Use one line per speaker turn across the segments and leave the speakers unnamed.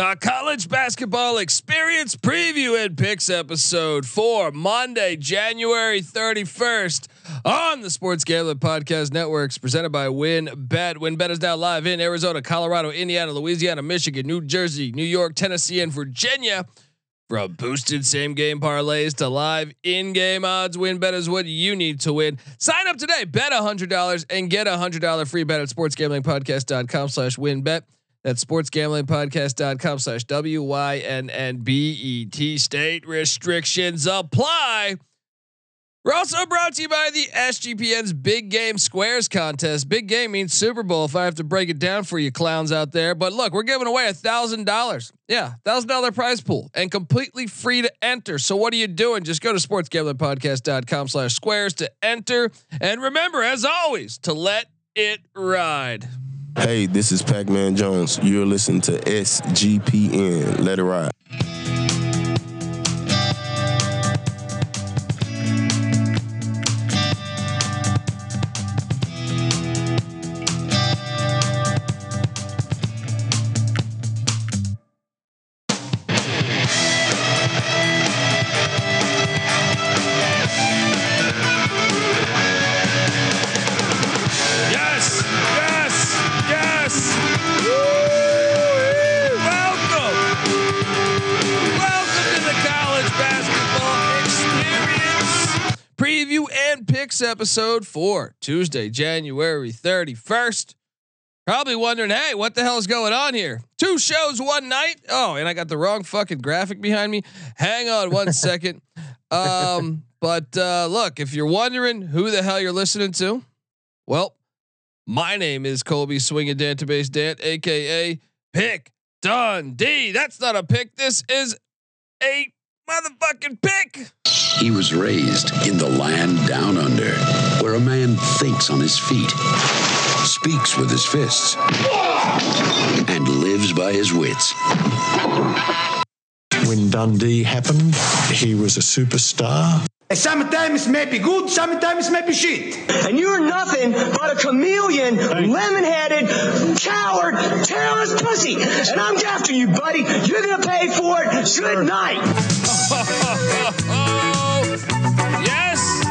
A college basketball experience preview and picks episode for Monday, January 31st on the Sports Gambling Podcast Networks presented by WynnBET. Win Bet is now live in Arizona, Colorado, Indiana, Louisiana, Michigan, New Jersey, New York, Tennessee, and Virginia. From boosted same game parlays to live in game odds, WynnBET is what you need to win. Sign up today, bet $100 and get a $100 free bet at sportsgamblingpodcast.com slash wynnbet. That's sportsgamblingpodcast.com slash W-Y-N-N-B-E-T. State restrictions apply. We're also brought to you by the SGPN's Big Game Squares contest. Big game means Super Bowl if I have to break it down for you clowns out there. But look, we're giving away a thousand dollars. Yeah, thousand dollar prize pool and completely free to enter. So what are you doing? Just go to sportsgamblingpodcast.com slash squares to enter. And remember, as always, to let it ride.
Hey, this is Pac Man Jones. You're listening to SGPN. Let it ride.
10 Picks episode four, Tuesday, January 31st. Probably wondering, hey, what the hell is going on here? Two shows, one night. Oh, and I got the wrong fucking graphic behind me. Hang on one second. Um, but uh, look, if you're wondering who the hell you're listening to, well, my name is Colby Swinging Dantabase Dant, aka Pick Dundee. That's not a pick. This is a motherfucking pick.
He was raised in the land down under, where a man thinks on his feet, speaks with his fists, and lives by his wits.
When Dundee happened, he was a superstar.
And sometimes it may be good, sometimes it may be shit.
And you're nothing but a chameleon, lemon-headed, coward, terrorist pussy. And I'm after you, buddy. You're gonna pay for it. Good night.
Oh, yes,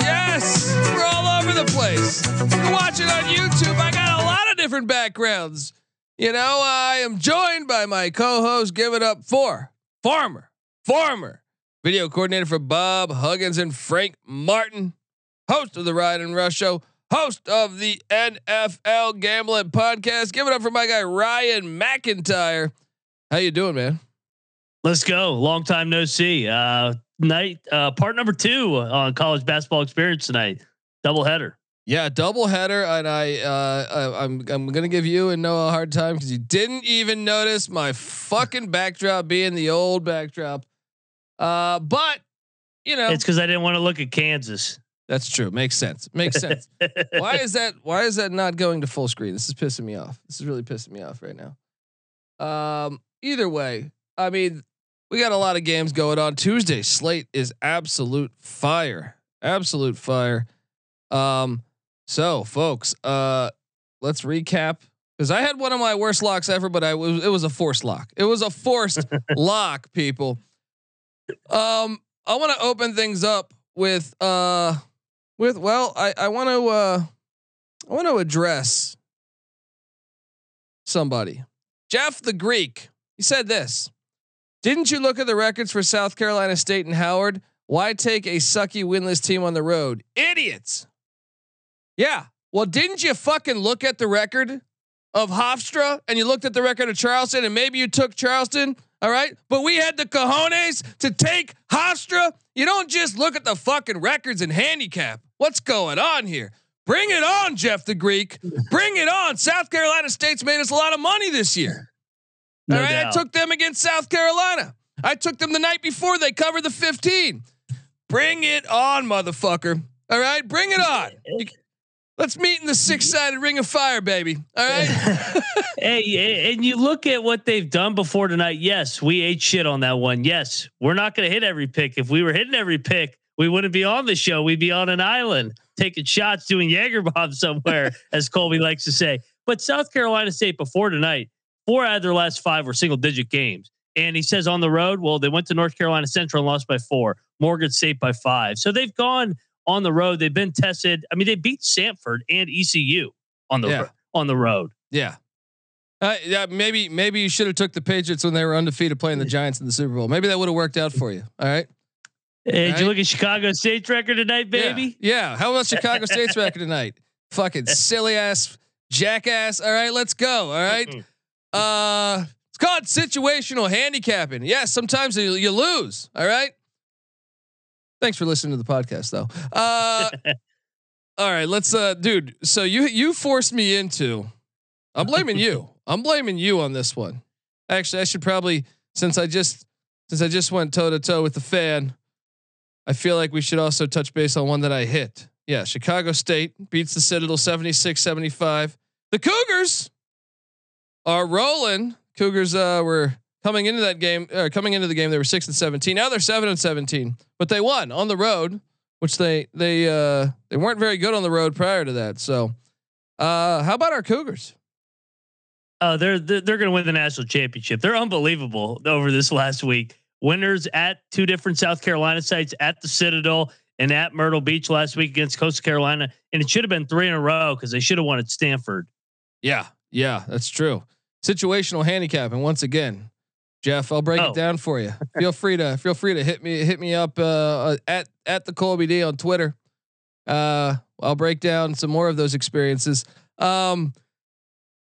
yes, we're all over the place. You can watch it on YouTube. I got a lot of different backgrounds. You know, I am joined by my co-host. Give it up for former, former video coordinator for Bob Huggins and Frank Martin, host of the Ride and Rush Show, host of the NFL Gambling Podcast. Give it up for my guy Ryan McIntyre. How you doing, man?
Let's go. Long time no see. Uh, night uh, part number two on college basketball experience tonight. Double header.
Yeah, double header, and I, uh, I I'm I'm gonna give you and Noah a hard time because you didn't even notice my fucking backdrop being the old backdrop. Uh, but you know,
It's because I didn't want to look at Kansas.
that's true. Makes sense. Makes sense. why is that? Why is that not going to full screen? This is pissing me off. This is really pissing me off right now. Um, either way, I mean, we got a lot of games going on. Tuesday slate is absolute fire, absolute fire. Um, so folks, uh, let's recap because I had one of my worst locks ever, but I was it was a forced lock. It was a forced lock, people. Um, I want to open things up with uh with well, I I want to uh I want to address somebody. Jeff the Greek. He said this. Didn't you look at the records for South Carolina State and Howard? Why take a sucky winless team on the road? Idiots. Yeah. Well, didn't you fucking look at the record of Hofstra and you looked at the record of Charleston and maybe you took Charleston? All right. But we had the cojones to take Hofstra. You don't just look at the fucking records and handicap. What's going on here? Bring it on, Jeff the Greek. Bring it on. South Carolina State's made us a lot of money this year.
No
All right.
doubt.
I took them against South Carolina. I took them the night before they covered the 15. Bring it on, motherfucker. All right. Bring it on. Let's meet in the six sided ring of fire, baby. All right.
hey, and you look at what they've done before tonight. Yes, we ate shit on that one. Yes, we're not going to hit every pick. If we were hitting every pick, we wouldn't be on the show. We'd be on an island taking shots, doing Jaeger bomb somewhere, as Colby likes to say. But South Carolina State before tonight, four out of their last five were single digit games. And he says on the road, well, they went to North Carolina Central and lost by four, Morgan State by five. So they've gone on the road. They've been tested. I mean, they beat Samford and ECU on the
Yeah.
ro- on the road.
Yeah. Uh, yeah, maybe maybe you should have took the Patriots when they were undefeated playing the Giants in the Super Bowl. Maybe that would have worked out for you. All right.
Hey, did
Right.
you look at Chicago State's record tonight, baby?
Yeah. yeah. How about Chicago State's record tonight? Fucking silly ass jackass. All right, let's go. All right. Uh it's called situational handicapping. Yeah, sometimes you, you lose. All right. Thanks for listening to the podcast though. Uh all right, let's uh dude, so you you forced me into I'm blaming you. I'm blaming you on this one. Actually, I should probably since I just since I just went toe to toe with the fan, I feel like we should also touch base on one that I hit. Yeah, Chicago State beats the Citadel 76-75. The Cougars are rolling. Cougars uh, were coming into that game, uh, coming into the game, they were six and 17. Now they're seven and 17, but they won on the road, which they they uh, they weren't very good on the road prior to that. So, uh, how about our Cougars?
Oh, they're they're, they're going to win the national championship. They're unbelievable over this last week. Winners at two different South Carolina sites, at the Citadel and at Myrtle Beach last week against Coastal Carolina, and it should have been three in a row because they should have won at Stanford.
Yeah, yeah, that's true. Situational handicapping once again. Jeff, I'll break
Oh.
it down for you. feel free to feel free to hit me hit me up uh, at at the Colby D on Twitter. Uh, I'll break down some more of those experiences. Um,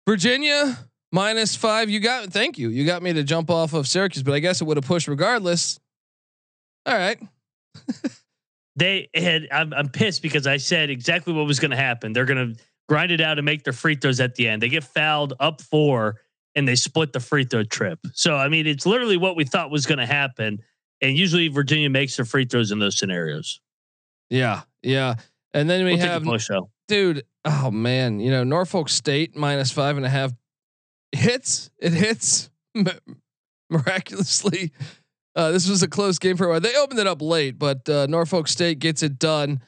Virginia minus five. You got thank you. You got me to jump off of Syracuse, but I guess it would have pushed regardless. All right.
They had. I'm, I'm pissed because I said exactly what was going to happen. They're going to grind it out and make their free throws at the end. They get fouled up four and they split the free throw trip. So I mean, it's literally what we thought was going to happen. And usually Virginia makes their free throws in those scenarios.
Yeah, yeah. And then we
We'll
have dude. Oh man, you know Norfolk State minus five and a half hits. It hits miraculously. Uh, this was a close game for a while. They opened it up late, but uh, Norfolk State gets it done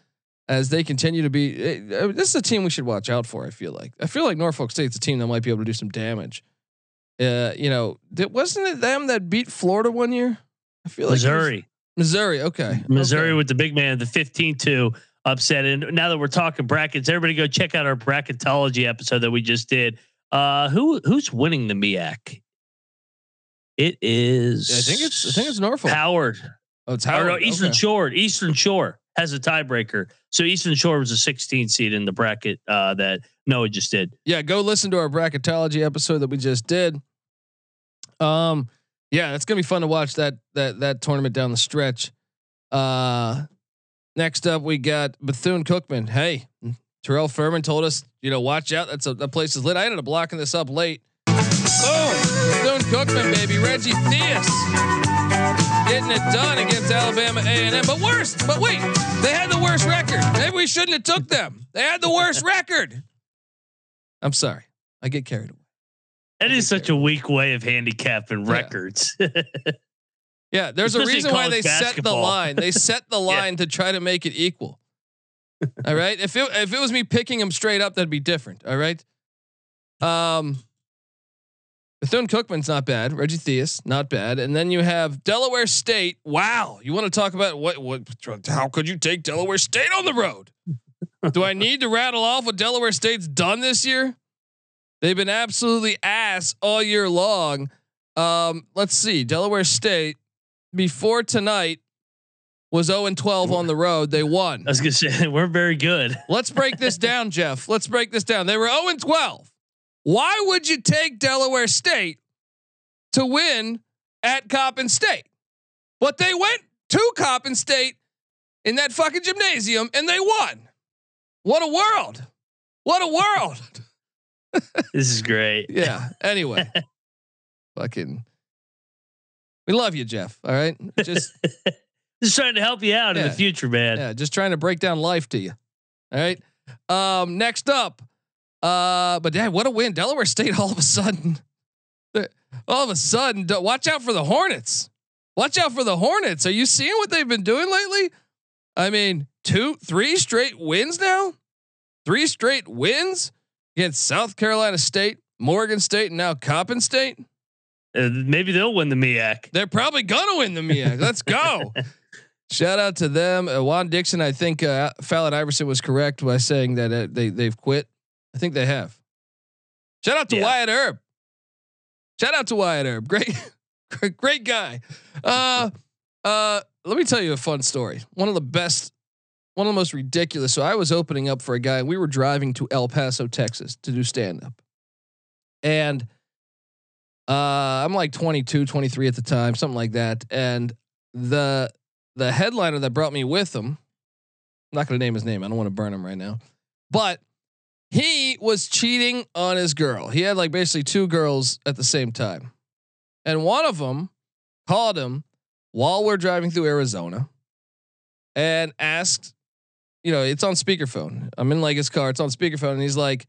as they continue to be. eh, uh, this is a team we should watch out for. I feel like. I feel like Norfolk State's a team that might be able to do some damage. Uh, you know, wasn't it them that beat Florida one year? I feel like
Missouri.
Missouri. Okay.
Missouri
Okay.
with the big man, the 15-2 upset. And now that we're talking brackets, everybody go check out our bracketology episode that we just did. Uh, who who's winning the MEAC? It is.
I think it's. I think it's Norfolk.
Howard.
Oh, it's
Or no,
Howard.
Eastern
Okay.
Shore. Eastern Shore has a tiebreaker. So Eastern Shore was a 16 seed in the bracket uh, that Noah just did.
yeah, go listen to our bracketology episode that we just did. Um, yeah, it's gonna be fun to watch that that that tournament down the stretch. Uh, next up we got Bethune Cookman. Hey, Terrell Furman told us, you know, watch out. That's a that place is lit. I ended up blocking this up late. Boom, Bethune Cookman, baby. Reggie Theus getting it done against Alabama A and M. But worse, but wait, they had the worst record. Maybe we shouldn't have took them. They had the worst record. I'm sorry. I get carried away.
That is such a weak way of handicapping
Yeah.
records.
Yeah, there's a reason why they set the line. They set the line to try to make it equal. all right. If it if it was me picking them straight up, that'd be different. All right. Um Bethune Cookman's not bad. Reggie Theus, not bad. And then you have Delaware State. Wow. You want to talk about what what how could you take Delaware State on the road? Do I need to rattle off what Delaware State's done this year? They've been absolutely ass all year long. Um, let's see. Delaware State before tonight was 0 and 12 on the road. They won.
I was gonna say we're very good.
Let's break this down, Jeff. Let's break this down. They were 0 and 12. Why would you take Delaware State to win at Coppin State? But they went to Coppin State in that fucking gymnasium and they won. What a world. What a world.
This is great.
Yeah. Anyway, fucking, we love you, Jeff. All right. Just,
Just trying to help you out in the future, man.
yeah, just trying to break down life to you. All right. Um, next up, uh, but yeah, what a win. Delaware State all of a sudden, all of a sudden, watch out for the Hornets. Watch out for the Hornets. Are you seeing what they've been doing lately? I mean, two, three straight wins now. Three straight wins against South Carolina State, Morgan State and now Coppin State.
Uh, maybe they'll win the MEAC.
They're probably gonna win the MEAC. Let's go. Shout out to them. Uh, Juan Dixon, I think uh, Fallon Iverson was correct by saying that uh, they they've quit. I think they have. Shout out to
Yeah.
Wyatt Earp. Shout out to Wyatt Earp. Great, great, great guy. Uh, uh, let me tell you a fun story. One of the best, one of the most ridiculous. So I was opening up for a guy. We were driving to El Paso, Texas, to do stand up, and uh, I'm like 22, 23 at the time, something like that. And the the headliner that brought me with him, I'm not going to name his name. I don't want to burn him right now, but he was cheating on his girl. He had like basically two girls at the same time, and one of them called him while we're driving through Arizona and asked, you know, it's on speakerphone. I'm in like his car. It's on speakerphone, and he's like,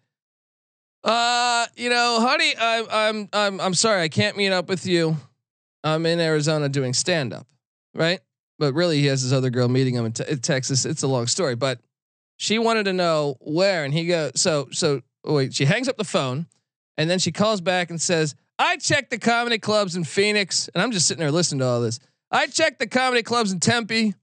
"Uh, you know, honey, I'm I'm I'm I'm sorry, I can't meet up with you. I'm in Arizona doing stand up, right? But really, he has this other girl meeting him in, te- in Texas. It's a long story, but she wanted to know where, and he goes, so so oh, wait. She hangs up the phone, and then she calls back and says, "I checked the comedy clubs in Phoenix, and I'm just sitting there listening to all this. I checked the comedy clubs in Tempe."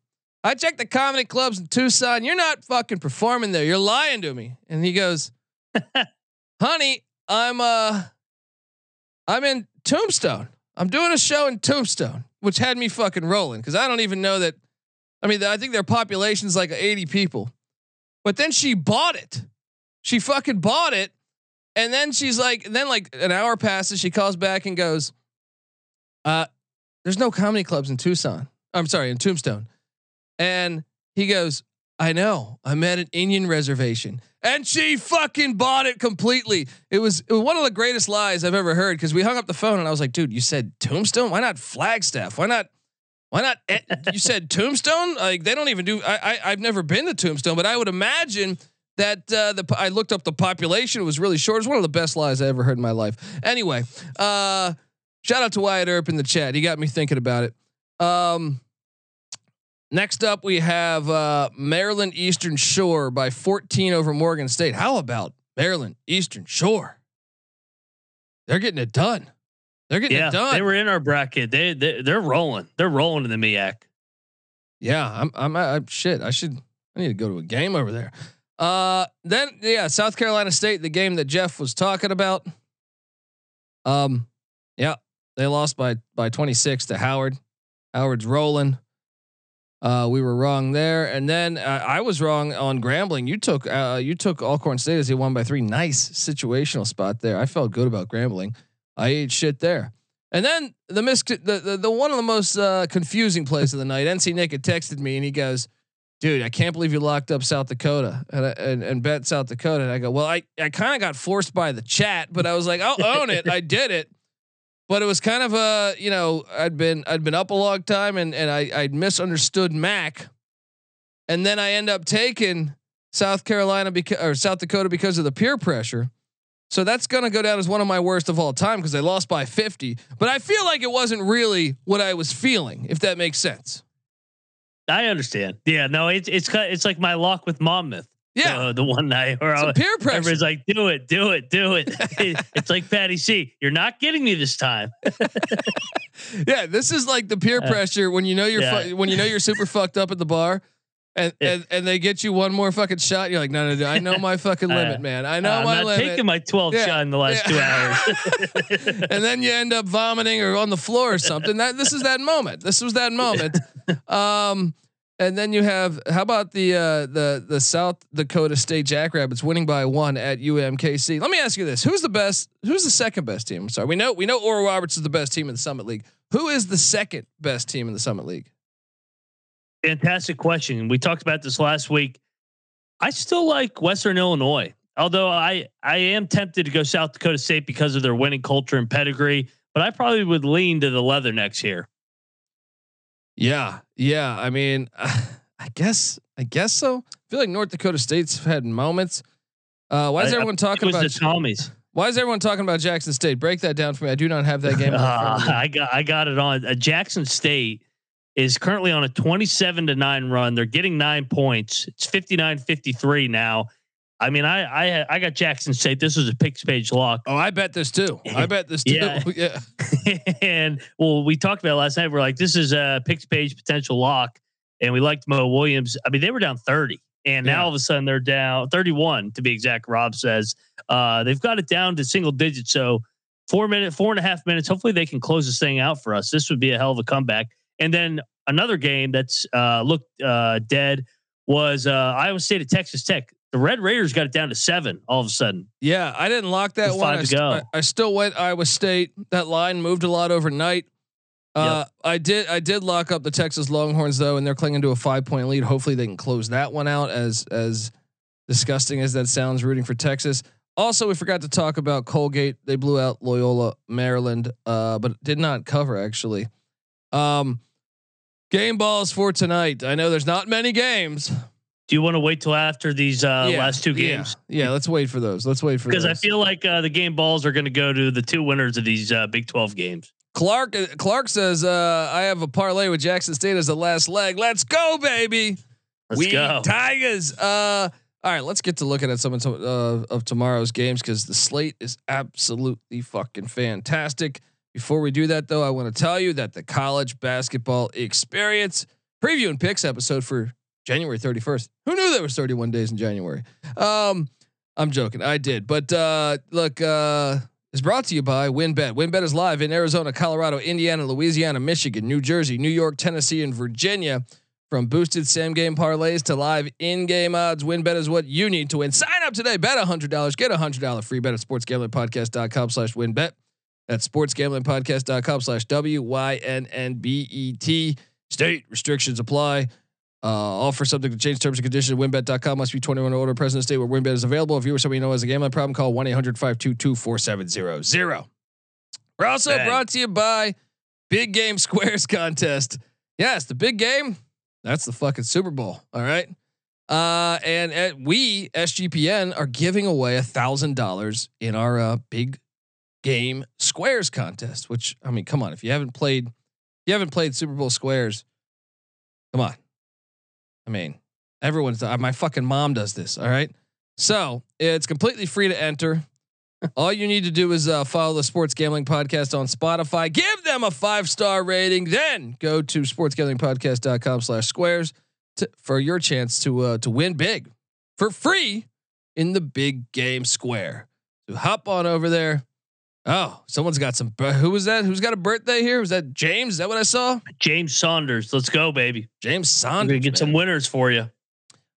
I checked the comedy clubs in Tucson. You're not fucking performing there. You're lying to me. And he goes, "Honey, I'm uh I'm in Tombstone. I'm doing a show in Tombstone, which had me fucking rolling cuz I don't even know that I mean, I think their population's like 80 people. But then she bought it. She fucking bought it. And then she's like, then like an hour passes, she calls back and goes, uh, there's no comedy clubs in Tucson. I'm sorry, in Tombstone. And he goes, I know. I'm at an Indian reservation. And she fucking bought it completely. It was, it was one of the greatest lies I've ever heard because we hung up the phone and I was like, dude, you said Tombstone? Why not Flagstaff? Why not? Why not? you said Tombstone? Like they don't even do. I, I I've never been to Tombstone, but I would imagine that uh, the I looked up the population. It was really short. It's one of the best lies I ever heard in my life. Anyway, uh, shout out to Wyatt Earp in the chat. He got me thinking about it. Um, next up, we have uh, Maryland Eastern Shore by 14 over Morgan State. How about Maryland Eastern Shore? They're getting it done. They're getting
Yeah,
it done.
they were in our bracket. They, they they're rolling. They're rolling in the MEAC.
Yeah, I'm. I'm. I, shit. I should. I need to go to a game over there. Uh, then yeah, South Carolina State, the game that Jeff was talking about. Um, yeah, they lost by by 26 to Howard. Howard's rolling. Uh, we were wrong there, and then uh, I was wrong on Grambling. You took uh, you took Alcorn State as they won by three. Nice situational spot there. I felt good about Grambling. I ate shit there. And then the mis the, the the one of the most uh, confusing plays of the night. NC Nick had texted me and he goes, "Dude, I can't believe you locked up South Dakota and I- and, and bet South Dakota." And I go, "Well, I I kind of got forced by the chat, but I was like, I'll own it. I did it." But it was kind of a you know I'd been I'd been up a long time and and I I'd misunderstood Mac, and then I end up taking South Carolina because or South Dakota because of the peer pressure. So that's to go down as one of my worst of all time because they lost by 50. But I feel like it wasn't really what I was feeling, if that makes sense.
I understand. Yeah, no, it's it's it's like my lock with Monmouth.
Yeah.
uh, the one night where I
peer pressure.
everybody's like, "Do it, do it, do it." it's like Patty C. You're not getting me this time.
yeah, this is like the peer
Uh,
pressure when you know you're
yeah.
fu- when you know you're super fucked up at the bar. And,
Yeah.
and and they get you one more fucking shot. You're like, no, no, no. I know my fucking
Uh,
limit, man. I know
I'm
my
not
limit.
taking my 12
Yeah.
shot in the last two hours.
and then you end up vomiting or on the floor or something. That this is that moment. This was that moment. Um, and then you have how about the uh, the the South Dakota State Jackrabbits winning by one at UMKC? Let me ask you this: Who's the best? Who's the second best team? I'm sorry, we know we know Oral Roberts is the best team in the Summit League. Who is the second best team in the Summit League?
Fantastic question. We talked about this last week. I still like Western Illinois, although I I am tempted to go South Dakota State because of their winning culture and pedigree. But I probably would lean to the Leathernecks here.
Yeah, yeah. I mean, I guess I guess so. I feel like North Dakota State's had moments. Uh, why is
I- I
everyone
think
talking about?
the Tommies?
Why is everyone talking about Jackson State? Break that down for me. I do not have that game.
Uh. I got I got it on. Uh, Jackson State is currently on a 27 to 9 run. They're getting 9 points. It's 59-53 now. I mean, I I I got Jackson State. This was a picks page lock.
Oh, I bet this too. I bet this too.
Yeah.
yeah.
and well, we talked about it last night. We're like, this is a picks page potential lock, and we liked Mo Williams. I mean, they were down thirty, and now all of a sudden they're down thirty-one to be exact. Rob says uh, they've got it down to single digits. So four minute, four and a half minutes. Hopefully, they can close this thing out for us. This would be a hell of a comeback. And then another game that's uh, looked uh, dead was uh, Iowa State at Texas Tech. The Red Raiders got it down to seven all of a sudden.
Yeah, I didn't lock that
With
one.
five
I,
to
st-
go.
I, I still went Iowa State. That line moved a lot overnight. Uh, I did. I did lock up the Texas Longhorns though, and they're clinging to a five point lead. Hopefully, they can close that one out. As as disgusting as that sounds, rooting for Texas. Also, we forgot to talk about Colgate. They blew out Loyola Maryland, uh, but did not cover actually. Um, game balls for tonight. I know there's not many games.
Do you want to wait till after these uh,
Yeah,
last two games?
Yeah, let's wait for those. Let's wait for
Because I feel like uh, the game balls are going to go to the two winners of these uh, Big Twelve games.
Clark uh, Clark says uh, I have a parlay with Jackson State as the last leg. Let's go, baby.
Let's
we
go.
Tigers. Uh, all right, let's get to looking at some of, uh, of tomorrow's games because the slate is absolutely fucking fantastic. Before we do that, though, I want to tell you that the college basketball experience preview and picks episode for January 31st. Who knew there was 31 days in January? Um, I'm joking. I did, but uh, look, uh, brought to you by WynnBET. WynnBET is live in Arizona, Colorado, Indiana, Louisiana, Michigan, New Jersey, New York, Tennessee, and Virginia. From boosted same game parlays to live in game odds, WynnBET is what you need to win. Sign up today, bet $100, get a $100 free bet at sportsgamblingpodcast.com slash wynnbet. That's sportsgamblingpodcast.com slash W-Y-N-N-B-E-T. State restrictions apply. Uh, offer subject to change terms and conditions. WynnBET.com must be 21 or older. Present state where WynnBET is available. If you or somebody you know has a gambling problem, call 1-800-522-4700. We're also
Bang.
brought to you by Big Game Squares Contest. Yes, the big game. That's the fucking Super Bowl. All right. Uh, and at we SGPN are giving away a thousand dollars in our uh, big game squares contest. Which I mean, come on, if you haven't played, if you haven't played Super Bowl squares, come on. I mean, everyone's uh, my fucking mom does this. All right. So it's completely free to enter. All you need to do is uh, follow the Sports Gambling Podcast on Spotify. Give them a five star rating. Then go to sportsgamblingpodcast.com slash squares for your chance to uh, to win big for free in the big game square. So hop on over there. Oh, someone's got some. Who was that? Who's got a birthday here? Was that James? Is that what I saw?
James Saunders, let's go, baby.
James Saunders.
gonna get
man.
some winners for you.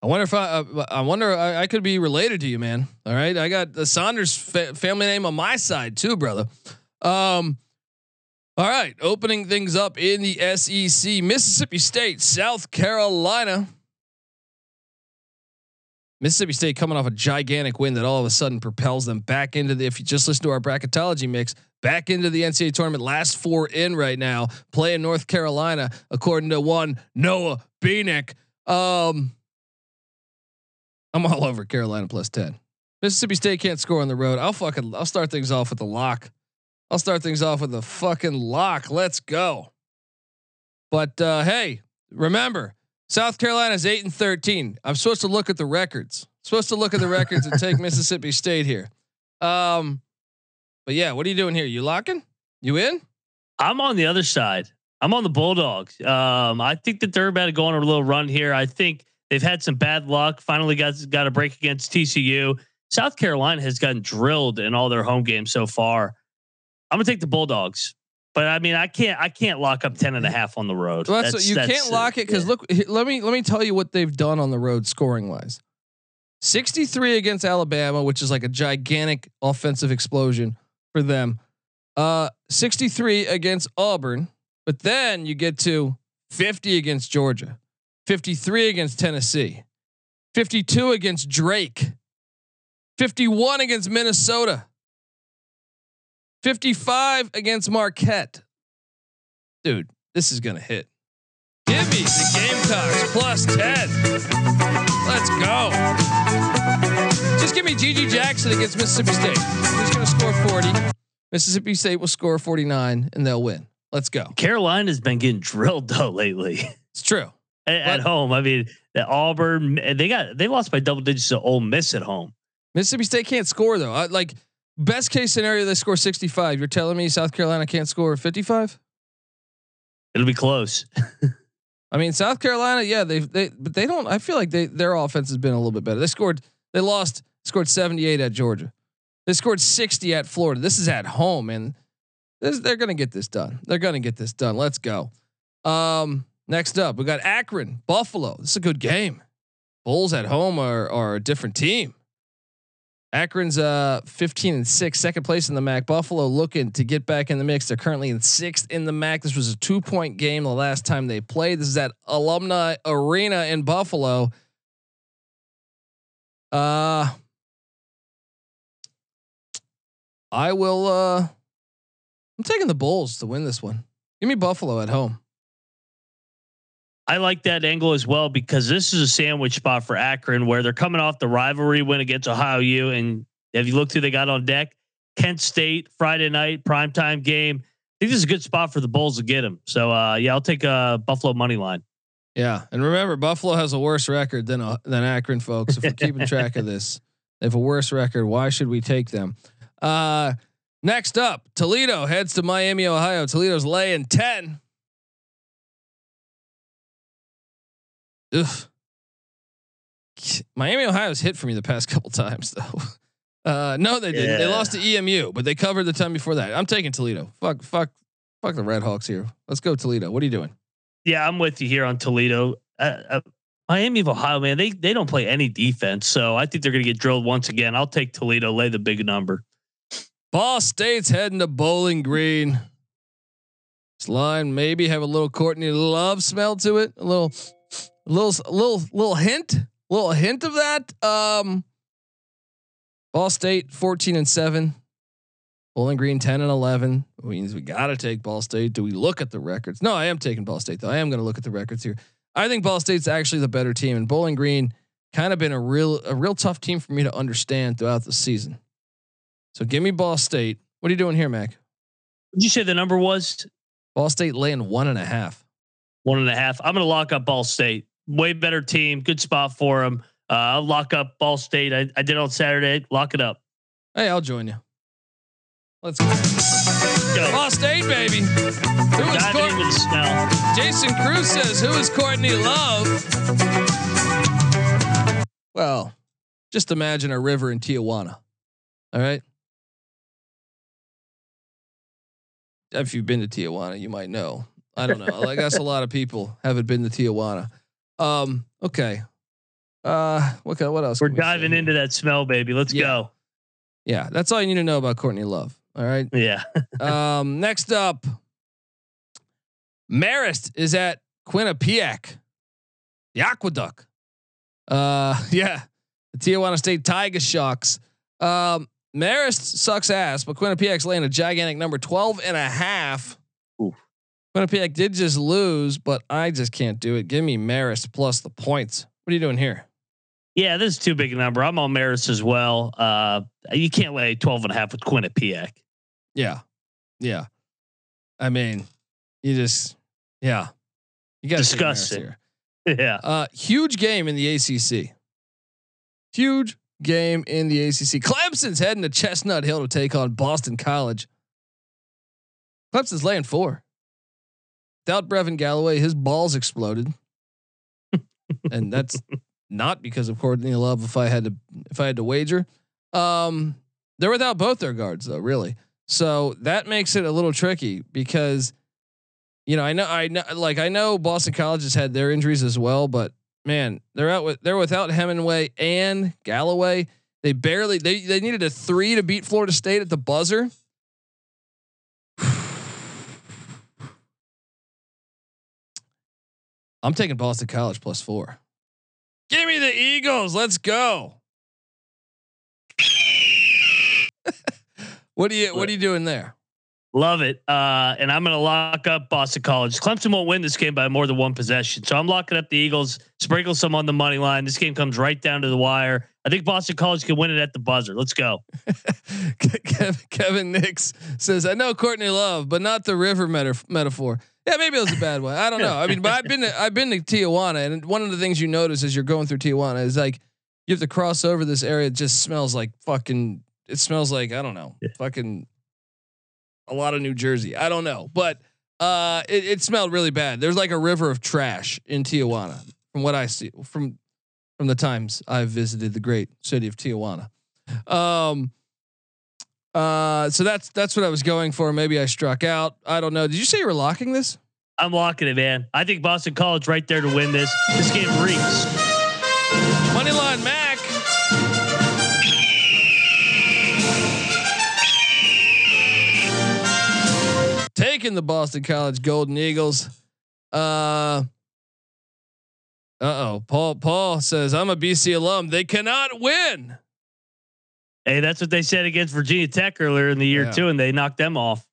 I wonder if I, uh, I wonder, I, I could be related to you, man. All right. I got the Saunders fa- family name on my side too, brother. Um, all right. Opening things up in the SEC, Mississippi State, South Carolina. Mississippi State coming off a gigantic win that all of a sudden propels them back into the, if you just listen to our bracketology mix, back into the NCAA tournament. Last four in right now, playing North Carolina, according to one Noah Beanick. Um, I'm all over Carolina plus 10. Mississippi State can't score on the road. I'll fucking I'll start things off with a lock. I'll start things off with a fucking lock. Let's go. But uh, hey, remember, South Carolina's 8 and 13. I'm supposed to look at the records. supposed to look at the records and take Mississippi State here. Um but yeah, what are you doing here? You locking? You in?
I'm on the other side. I'm on the Bulldogs. Um, I think that they're about to go on a little run here. I think they've had some bad luck. Finally got got a break against TCU. South Carolina has gotten drilled in all their home games so far. I'm gonna take the Bulldogs. But I mean, I can't. I can't lock up 10 and a half on the road.
Well, that's, you
that's,
can't lock it because
yeah.
look. Let me let me tell you what they've done on the road scoring wise. Sixty three against Alabama, which is like a gigantic offensive explosion for them. Uh, sixty three against Auburn, but then you get to fifty against Georgia, fifty three against Tennessee, fifty two against Drake, fifty one against Minnesota. 55 against Marquette. Dude, this is going to hit. Give me the Gamecocks plus 10. Let's go. Just give me GG Jackson against Mississippi State. He's going to score 40. Mississippi State will score 49 and they'll win. Let's go.
Carolina's been getting drilled though lately
It's true.
at, at home. I mean, that Auburn they got they lost by double digits to Ole Miss at home.
Mississippi State can't score though. I, like best case scenario, they score 65. You're telling me South Carolina can't score 55?
It'll be close.
I mean, South Carolina, yeah, they they but they don't. I feel like they their offense has been a little bit better. They scored, they lost, scored 78 at Georgia. They scored 60 at Florida. This is at home, and this, they're gonna get this done. They're gonna get this done. Let's go. Um, next up, we got Akron, Buffalo. This is a good game. Bulls at home are are a different team. Akron's uh 15 and 6, second place in the MAC. Buffalo looking to get back in the mix. They're currently in sixth in the MAC. This was a two point game the last time they played. This is at Alumni Arena in Buffalo. Uh I will uh I'm taking the Bulls to win this one. Give me Buffalo at home.
I like that angle as well because this is a sandwich spot for Akron where they're coming off the rivalry win against Ohio U. And if you look who they got on deck, Kent State Friday night primetime game. I think this is a good spot for the Bulls to get them. So uh, yeah, I'll take a Buffalo money line.
Yeah, and remember, Buffalo has a worse record than uh, than Akron, folks. If we're keeping track of this, they have a worse record. Why should we take them? Uh, next up, Toledo heads to Miami, Ohio. Toledo's laying ten. Ugh. Miami, Ohio's hit for me the past couple times though. Uh, no, they didn't. Yeah. They lost to EMU, but they covered the time before that. I'm taking Toledo. Fuck, fuck, fuck the Red Hawks here. Let's go Toledo. What are you doing?
Yeah, I'm with you here on Toledo. Uh, uh, Miami of Ohio, man, they they don't play any defense, so I think they're going to get drilled once again. I'll take Toledo, lay the big number.
Ball State's heading to Bowling Green. This line maybe have a little Courtney Love smell to it, a little a little, little, little hint, little hint of that. Um, Ball State 14 and seven, Bowling Green 10 and 11. means we got to take Ball State. Do we look at the records? No, I am taking Ball State though. I am going to look at the records here. I think Ball State's actually the better team, and Bowling Green kind of been a real, a real tough team for me to understand throughout the season. So give me Ball State. What are you doing here, Mac?
Did you say the number was?
Ball State laying one and a half.
One and a half. I'm going to lock up Ball State way better team. Good spot for them. Uh, I'll lock up Ball State. I, I did on Saturday. Lock it up.
Hey, I'll join you. Let's go. go. Ball State, baby. Who is Courtney? Jason Cruz says, "Who is Courtney Love?" Well, just imagine a river in Tijuana. All right. If you've been to Tijuana, you might know. I don't know. I guess a lot of people haven't been to Tijuana. Um, okay. Uh, what what else?
We're diving into that smell, baby. Let's
yeah.
go.
Yeah, that's all you need to know about Courtney Love. All right.
Yeah.
um, next up, Marist is at Quinnipiac, the Aqueduct. Uh, yeah, the Tijuana State Tiger Sharks. Um, Marist sucks ass, but Quinnipiac's laying a gigantic number 12 and a half. Quinnipiac did just lose, but I just can't do it. Give me Marist plus the points. What are you doing here?
Yeah, this is too big a number. I'm on Marist as well. Uh, you can't lay 12 and a half with Quinnipiac.
Yeah. Yeah. I mean, you just, yeah. You got to
discuss it.
Here.
Yeah.
Uh, huge game in the ACC. Huge game in the ACC. Clemson's heading to Chestnut Hill to take on Boston College. Clemson's laying four without Brevin Galloway, his balls exploded, and that's not because of Courtney Love. If I had to, if I had to wager, um, they're without both their guards though, really. So that makes it a little tricky because, you know, I know, I know, like I know Boston College has had their injuries as well, but man, they're out with they're without Hemenway and Galloway. They barely they they needed a three to beat Florida State at the buzzer. I'm taking Boston College plus four. Give me the Eagles. Let's go. what are you What are you doing there?
Love it. Uh, and I'm going to lock up Boston College. Clemson won't win this game by more than one possession, so I'm locking up the Eagles. Sprinkle some on the money line. This game comes right down to the wire. I think Boston College can win it at the buzzer. Let's go.
Kevin Nix says, "I know Courtney Love, but not the river meta- metaphor." Yeah, maybe it was a bad one. I don't know. I mean, but I've been to, I've been to Tijuana, and one of the things you notice as you're going through Tijuana is like you have to cross over this area. It just smells like fucking. It smells like I don't know,
Yeah.
fucking a lot of New Jersey. I don't know, but uh, it, it smelled really bad. There's like a river of trash in Tijuana, from what I see from from the times I've visited the great city of Tijuana. Um. Uh. So that's that's what I was going for. Maybe I struck out. I don't know. Did you say you were locking this?
I'm locking it, man. I think Boston College right there to win this. This game reeks.
Moneyline Mac. Taking the Boston College Golden Eagles. Uh oh. Paul Paul says, I'm a BC alum. They cannot win.
Hey, that's what they said against Virginia Tech earlier in the year
Yeah.
too, and they knocked them off.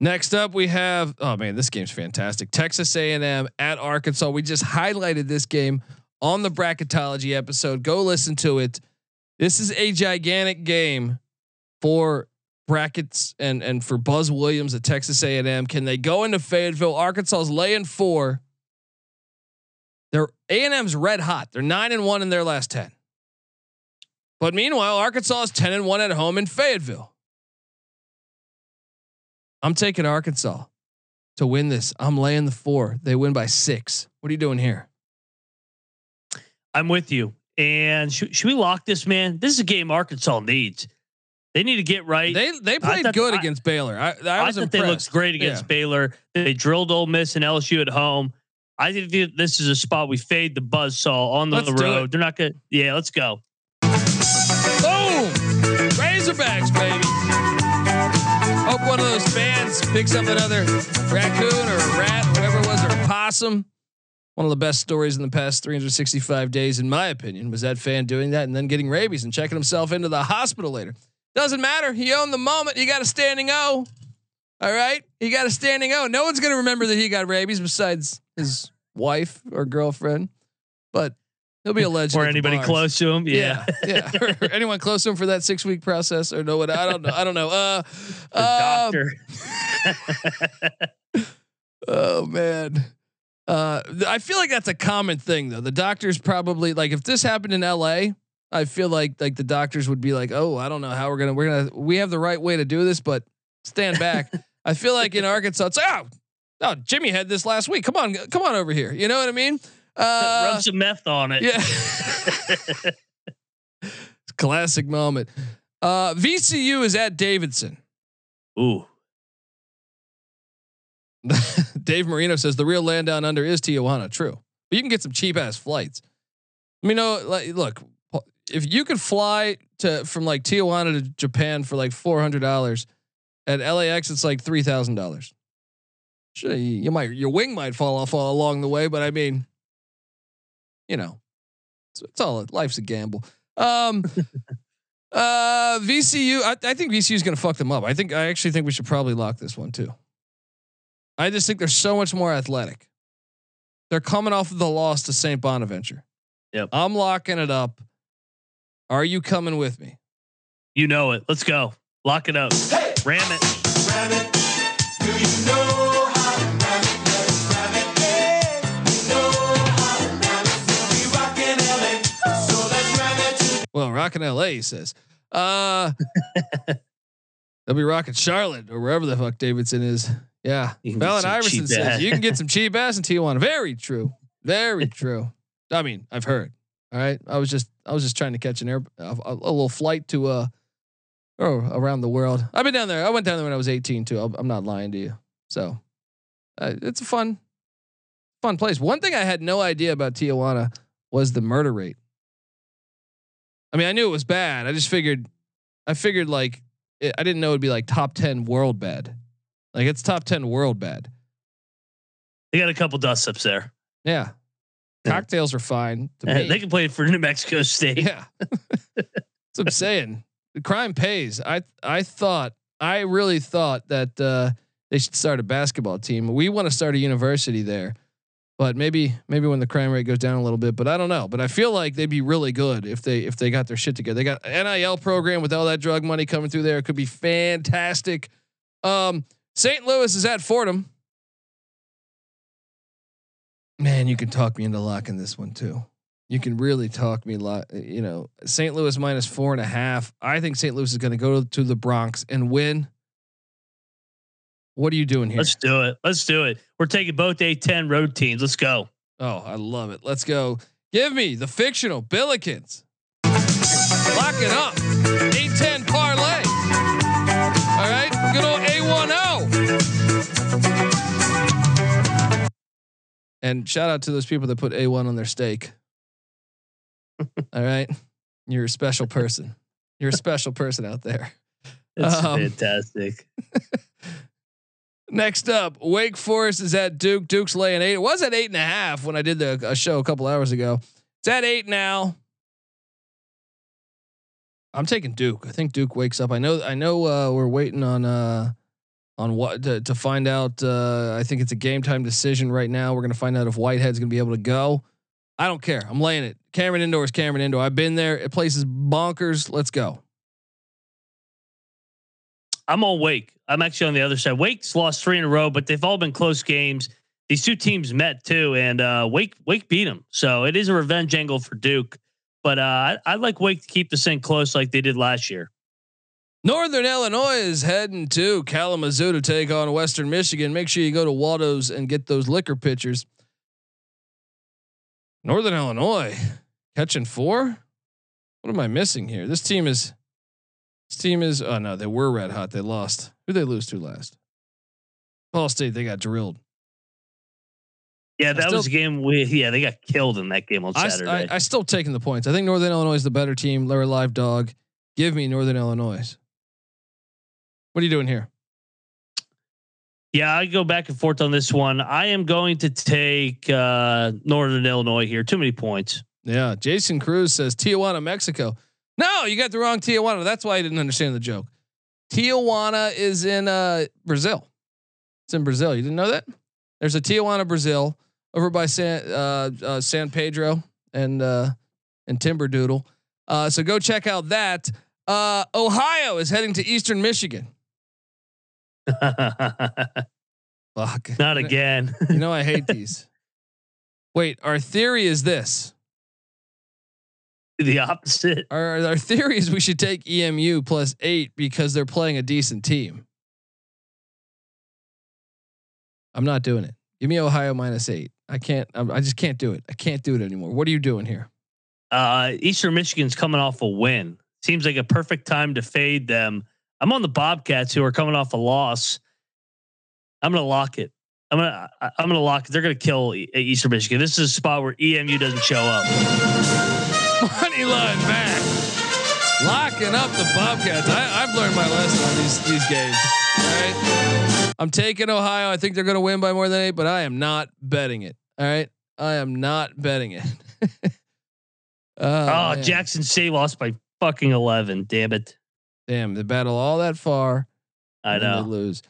Next up, we have oh man, this game's fantastic. Texas A&M at Arkansas. We just highlighted this game on the bracketology episode. Go listen to it. This is a gigantic game for brackets and and for Buzz Williams at Texas A&M. Can they go into Fayetteville? Arkansas's laying four. They're A&M's red hot. They're nine and one in their last ten. But meanwhile, Arkansas is ten and one at home in Fayetteville. I'm taking Arkansas to win this. I'm laying the four. They win by six. What are you doing here?
I'm with you. And should, should we lock this, man? This is a game Arkansas needs. They need to get right.
They they played good
I-
against Baylor. I, I,
I,
was
thought they looked great against
Yeah.
Baylor. They drilled Ole Miss and LSU at home. I think this is a spot we fade the buzzsaw on the
Let's
road. They're not gonna. Yeah, let's go.
Baby. Hope one of those fans picks up another raccoon or a rat, or whatever it was, or possum. One of the best stories in the past 365 days, in my opinion, was that fan doing that and then getting rabies and checking himself into the hospital later. Doesn't matter. He owned the moment. He got a standing O. All right. He got a standing O. No one's going to remember that he got rabies besides his wife or girlfriend, but he'll be a legend.
Or anybody
bars.
close to him. Yeah.
Yeah, yeah. Or anyone close to him for that six week process or no? What I don't know. I don't know. Uh,
The
um,
doctor.
oh man. Uh, I feel like that's a common thing though. The doctors probably like if this happened in L.A. I feel like like the doctors would be like, oh, I don't know how we're gonna we're gonna we have the right way to do this, but stand back. I feel like in Arkansas, it's oh, oh, Jimmy had this last week. Come on, come on over here. You know what I mean? Uh,
Rub some meth on it.
Yeah. Classic moment. Uh, VCU is at Davidson.
Ooh.
Dave Marino says the real land down under is Tijuana. True, but you can get some cheap ass flights. I mean, no, like, look, if you could fly to from like Tijuana to Japan for like four hundred dollars, at LAX it's like three thousand dollars. Sure, you, you might your wing might fall off all along the way, but I mean, you know, it's, it's all life's a gamble. Um, uh, VCU, I, I think VCU is going to fuck them up. I think I actually think we should probably lock this one too. I just think they're so much more athletic. They're coming off of the loss to St. Bonaventure.
Yep.
I'm locking it up. Are you coming with me?
You know it. Let's go. Lock it up. Hey! Ram it. Ram it.
Well, rocking LA, he says. Uh they'll be rocking Charlotte or wherever the fuck Davidson is. Yeah. Fallon Iverson says
ass.
you can get some cheap ass in Tijuana. Very true. Very true. I mean, I've heard. All right. I was just I was just trying to catch an air a, a little flight to uh oh, around the world. I've been down there. I went down there when I was 18 too. I'm, I'm not lying to you. So uh, it's a fun fun place. One thing I had no idea about Tijuana was the murder rate. I mean, I knew it was bad. I just figured, I figured like, it, I didn't know it'd be like top 10 world bad. Like it's top 10 world bad.
They got a couple dust ups there.
Yeah.
Yeah.
Cocktails are fine to
Uh. They can play for New Mexico State.
yeah. That's what I'm saying. The crime pays. I, I thought, I really thought that, uh, they should start a basketball team. We want to start a university there. But maybe maybe when the crime rate goes down a little bit, but I don't know. But I feel like they'd be really good if they if they got their shit together. They got NIL program with all that drug money coming through there. It could be fantastic. Um, St. Louis is at Fordham. Man, you can talk me into locking this one too. You can really talk me lot. You know, St. Louis minus four and a half. I think St. Louis is going to go to the Bronx and win. What are you doing here?
Let's do it. Let's do it. We're taking both A10 road teams. Let's go.
Oh, I love it. Let's go. Give me the fictional Billikens. Lock it up. A10 parlay. All right. Good old A10. And shout out to those people that put A1 on their steak. All right. You're a special person. You're a special person out there.
That's
Um,
fantastic.
Next up, Wake Forest is at Duke. Duke's laying eight. It was at eight and a half when I did the a show a couple hours ago. It's at eight now. I'm taking Duke. I think Duke wakes up. I know. I know. Uh, we're waiting on uh, on what to, to find out. Uh, I think it's a game time decision right now. We're gonna find out if Whitehead's gonna be able to go. I don't care. I'm laying it. Cameron Indoor is Cameron Indoor. I've been there. It places bonkers. Let's go.
I'm on Wake. I'm actually on the other side. Wake's lost three in a row, but they've all been close games. These two teams met too, and uh, Wake Wake beat them. So it is a revenge angle for Duke. But uh, I, I'd like Wake to keep this thing close like they did last year.
Northern Illinois is heading to Kalamazoo to take on Western Michigan. Make sure you go to Waldo's and get those liquor pitchers. Northern Illinois catching four. What am I missing here? This team is. This team is. Oh no, they were red hot. They lost. Who they lose to last? Ball State. They got drilled.
Yeah, that
still-
was a game. We yeah, they got killed in that game on
I,
Saturday.
I, I still taking the points. I think Northern Illinois is the better team. A live dog. Give me Northern Illinois. What are you doing here?
Yeah, I go back and forth on this one. I am going to take uh, Northern Illinois here. Too many points.
Yeah, Jason Cruz says Tijuana, Mexico. No, you got the wrong Tijuana. That's why I didn't understand the joke. Tijuana is in uh, Brazil. It's in Brazil. You didn't know that? There's a Tijuana, Brazil, over by San uh, uh, San Pedro and uh, and Timberdoodle. Uh, so go check out that. Uh, Ohio is heading to Eastern Michigan. Fuck.
Not again.
You know I hate these. Wait, our theory is this.
The opposite.
Our our theory is we should take EMU plus eight because they're playing a decent team. I'm not doing it. Give me Ohio minus eight. I can't. I'm, I just can't do it. I can't do it anymore. What are you doing here?
Uh, Eastern Michigan's coming off a win. Seems like a perfect time to fade them. I'm on the Bobcats who are coming off a loss. I'm gonna lock it. I'm gonna I'm gonna lock it. They're gonna kill Eastern Michigan. This is a spot where EMU doesn't show up.
Money line back. Locking up the Bobcats. I, I've learned my lesson on these these games. All right. I'm taking Ohio. I think they're going to win by more than eight, but I am not betting it. All right. I am not betting it. oh,
Oh. Jackson State lost by fucking 11. Damn it.
Damn, they battle all that far.
I
and then they
know.
lose.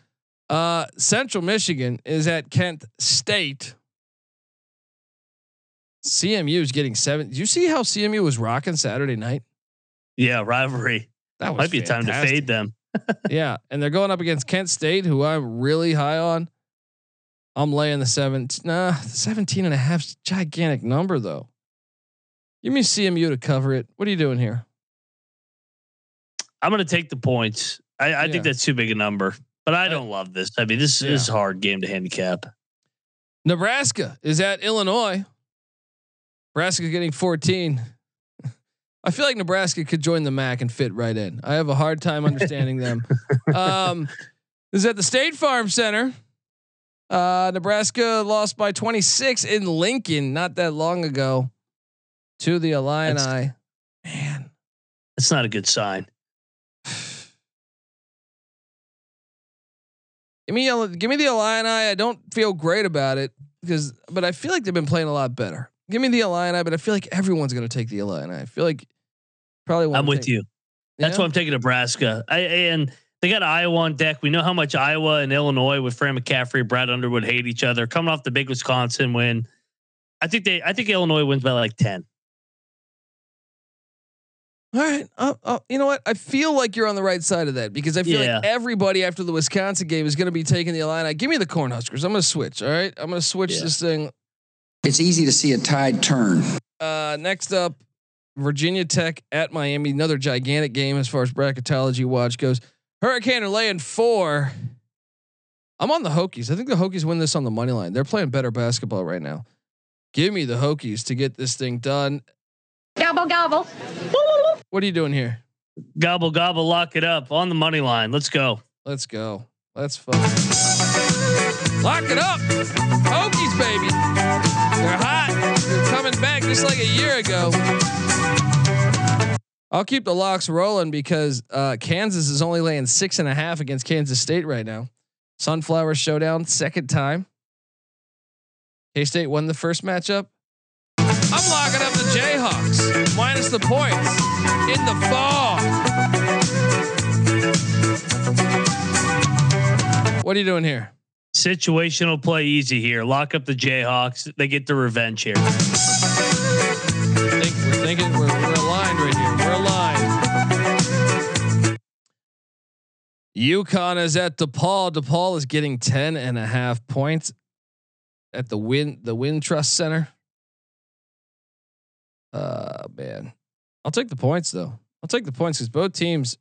Uh, Central Michigan is at Kent State. CMU is getting seven. Did you see how CMU was rocking Saturday night?
Yeah, rivalry.
That was
Might be time to fade them.
yeah, and they're going up against Kent State, who I'm really high on. I'm laying the seven. Nah, the 17 and a half gigantic number though. Give me CMU to cover it. What are you doing here?
I'm gonna take the points. I, I
Yeah.
think that's too big a number, but I
I-
don't love this. I mean, this,
Yeah.
is a hard game to handicap.
Nebraska is at Illinois. Nebraska getting 14. I feel like Nebraska could join the MAC and fit right in. I have a hard time understanding them. Um, this is at the State Farm Center. Uh, Nebraska lost by 26 in Lincoln not that long ago to the Illini. Man,
That's not a good sign.
give me give me the Illini. I don't feel great about it because, but I feel like they've been playing a lot better. Give me the Illini, but I feel like everyone's going to take the Illini. I feel like probably.
I'm with
take-
you. That's why I'm taking Nebraska. I and they got Iowa on deck. We know how much Iowa and Illinois with Fran McCaffery, Brad Underwood hate each other. Coming off the big Wisconsin win, I think they. I think Illinois wins by like ten.
All right. Uh, uh, you know what? I feel like you're on the right side of that because I feel
Yeah.
like everybody after the Wisconsin game is going to be taking the Illini. Give me the Cornhuskers. I'm going to switch. All right. I'm going to switch
Yeah.
this thing.
It's easy to see a tide turn.
Uh, next up, Virginia Tech at Miami. Another gigantic game as far as bracketology watch goes. Hurricane are laying four. I'm on the Hokies. I think the Hokies win this on the money line. They're playing better basketball right now. Give me the Hokies to get this thing done.
Gobble gobble.
What are you doing here?
Gobble gobble, lock it up on the money line. Let's go.
Let's go. Let's fuck. Lock it up. Hokies, baby. They're hot. They're coming back just like a year ago. I'll keep the locks rolling because uh, Kansas is only laying six and a half against Kansas State right now. Sunflower Showdown, second time. K State won the first matchup. I'm locking up the Jayhawks minus the points in the fall. What are you doing here?
Situational play easy here. Lock up the Jayhawks. They get the revenge here.
think we're thinking we're, we're aligned right here. We're aligned. UConn is at DePaul. DePaul is getting 10 and a half points at the win the Wintrust Center. Uh man. I'll take the points though. I'll take the points because both teams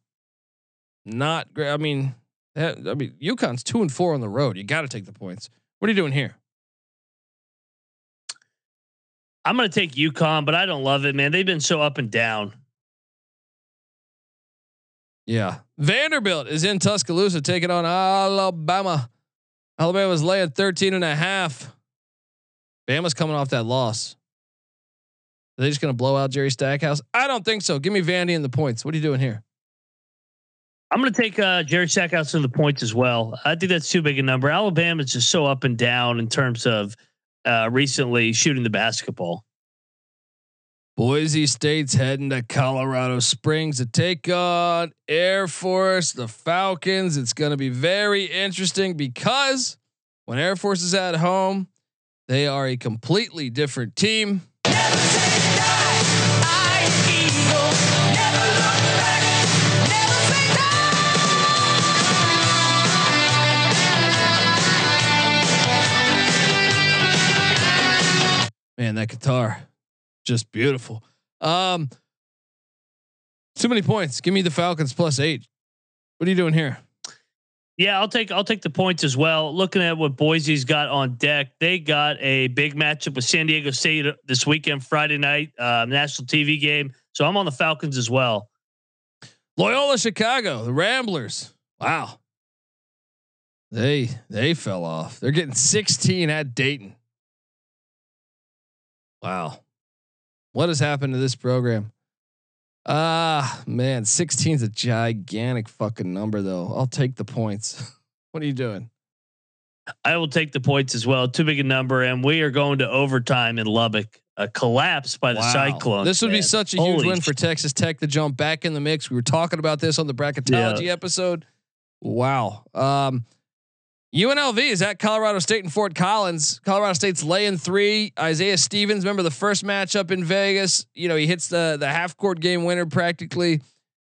not great. I mean, that, I mean, UConn's two and four on the road. You got to take the points. What are you doing here?
I'm going to take UConn, but I don't love it, man. They've been so up and down.
Yeah. Vanderbilt is in Tuscaloosa taking on Alabama. Alabama's laying 13 and a half. Bama's coming off that loss. Are they just going to blow out Jerry Stackhouse? I don't think so. Give me Vandy and the points. What are you doing here?
I'm going to take uh, Jerry Stackhouse in the points as well. I think that's too big a number. Alabama's just so up and down in terms of uh, recently shooting the basketball.
Boise State's heading to Colorado Springs to take on Air Force, the Falcons. It's going to be very interesting because when Air Force is at home, they are a completely different team. Man, that guitar, just beautiful. Um, too many points. Give me the Falcons plus eight. What are you doing here?
Yeah, I'll take I'll take the points as well. Looking at what Boise's got on deck, they got a big matchup with San Diego State this weekend, Friday night, uh, national TV game. So I'm on the Falcons as well.
Loyola Chicago, the Ramblers. Wow. They they fell off. They're getting 16 at Dayton. Wow. What has happened to this program? Ah, man, 16 is a gigantic fucking number though. I'll take the points. what are you doing?
I will take the points as well. Too big a number, and we are going to overtime in Lubbock. A collapse by the
Wow.
Cyclones.
This would be such a huge win for Texas Tech to jump back in the mix. We were talking about this on the bracketology episode. Wow. Um, UNLV is at Colorado State and Fort Collins. Colorado State's laying three. Isaiah Stevens, remember the first matchup in Vegas? You know, he hits the the half court game winner practically.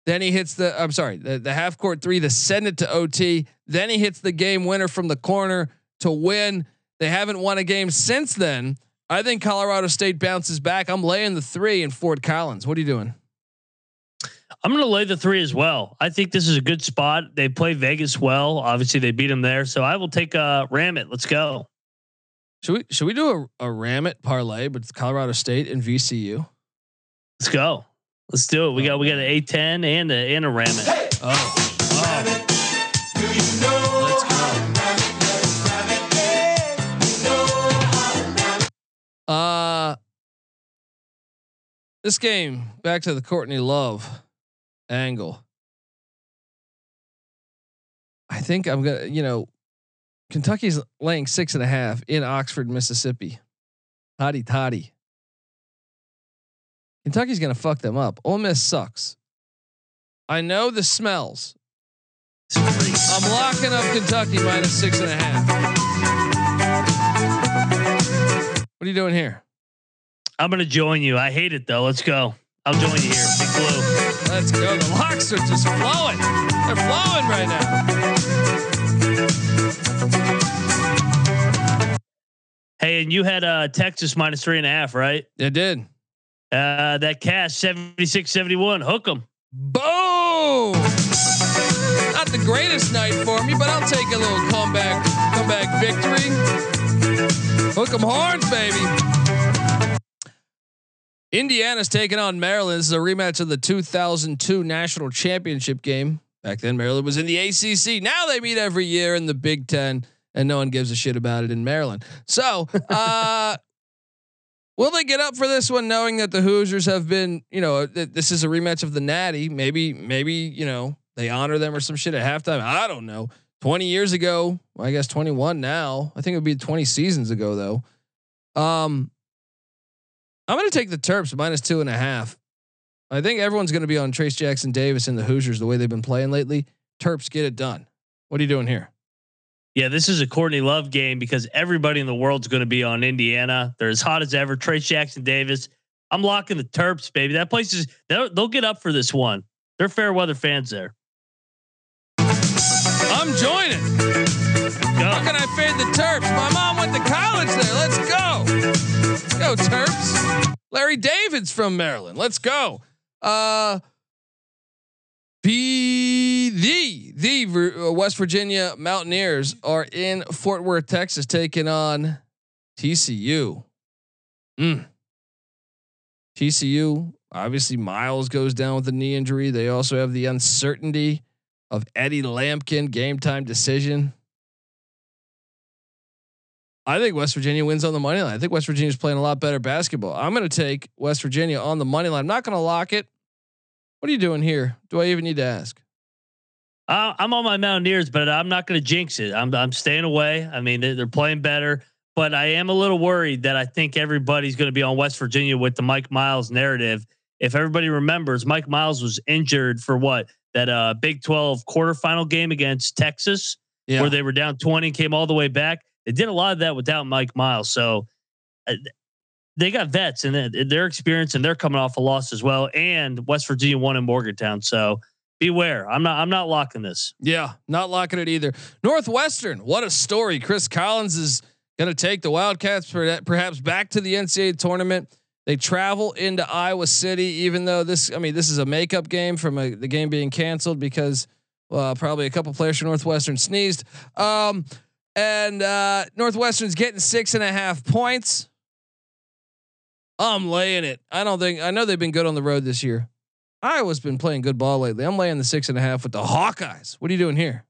Then he hits the I'm sorry, the, the half court three to send it to OT. Then he hits the game winner from the corner to win. They haven't won a game since then. I think Colorado State bounces back. I'm laying the three in Fort Collins. What are you doing?
I'm going to lay the three as well. I think this is a good spot. They play Vegas well. Obviously, they beat them there. So I will take uh, Ram it. Let's go.
Should we should we do a, a ram it parlay, but it's Colorado State and VCU?
Let's go. Let's do it. We got we got an A10 and a and a Ram it.
Oh, let's go. Uh, this game back to the Courtney Love angle. I think I'm gonna, you know, Kentucky's laying six and a half in Oxford, Mississippi. Toddy toddy. Kentucky's gonna fuck them up. Ole Miss sucks. I know the smells. I'm locking up Kentucky minus six and a half. What are you doing here?
I'm gonna join you. I hate it though. Let's go. I'll join you here. Big blue.
Let's go. The locks are just flowing. They're flowing right now.
Hey, and you had uh Texas minus three and a half, right?
It did.
Uh that cash 76 71. Hook them.
Boom. Not the greatest night for me, but I'll take a little comeback, comeback victory. Hook 'em horns, baby. Indiana's taking on Maryland. This is a rematch of the 2002 national championship game. Back then, Maryland was in the ACC. Now they meet every year in the Big Ten, and no one gives a shit about it in Maryland. So, uh, will they get up for this one, knowing that the Hoosiers have been, you know, th- this is a rematch of the Natty? Maybe, maybe you know they honor them or some shit at halftime. I don't know. 20 years ago, well, I guess 21 now. I think it would be 20 seasons ago though. Um, I'm going to take the Terps minus two and a half. I think everyone's going to be on Trayce Jackson Davis and the Hoosiers the way they've been playing lately. Terps get it done. What are you doing here?
Yeah, this is a Courtney Love game because everybody in the world's going to be on Indiana. They're as hot as ever. Trayce Jackson Davis. I'm locking the Terps, baby. That place is they'll, they'll get up for this one. They're fair weather fans there.
I'm joining.
Go.
How can I fade the Terps? My mom went to college there. Let's go. Let's go, Terps. Larry David's from Maryland. Let's go. Uh, be the the uh, West Virginia Mountaineers are in Fort Worth, Texas, taking on TCU. Mm. TCU. Obviously, Miles goes down with a knee injury. They also have the uncertainty of Eddie Lampkin game time decision. I think West Virginia wins on the money line. I think West Virginia's playing a lot better basketball. I'm going to take West Virginia on the money line. I'm not going to lock it. What are you doing here? Do I even need to ask?
Uh, I'm on my Mountaineers, but I'm not going to jinx it. I'm I'm staying away. I mean, they're, they're playing better, but I am a little worried that I think everybody's going to be on West Virginia with the Mike Miles narrative. If everybody remembers, Mike Miles was injured for what that uh, Big 12 quarterfinal game against Texas,
Yeah.
where they were down 20 and came all the way back. They did a lot of that without Mike Miles, so uh, they got vets and their- experience, and they're coming off a loss as well. And West Virginia won in Morgantown, so beware. I'm not. I'm not locking this.
Yeah, not locking it either. Northwestern, what a story. Chris Collins is going to take the Wildcats per- perhaps back to the NCAA tournament. They travel into Iowa City, even though this, I mean, this is a makeup game from a, the game being canceled because well, probably a couple players from Northwestern sneezed. Um, and uh, Northwestern's getting six and a half points. I'm laying it. I don't think I know they've been good on the road this year. Iowa's been playing good ball lately. I'm laying the six and a half with the Hawkeyes. What are you doing here?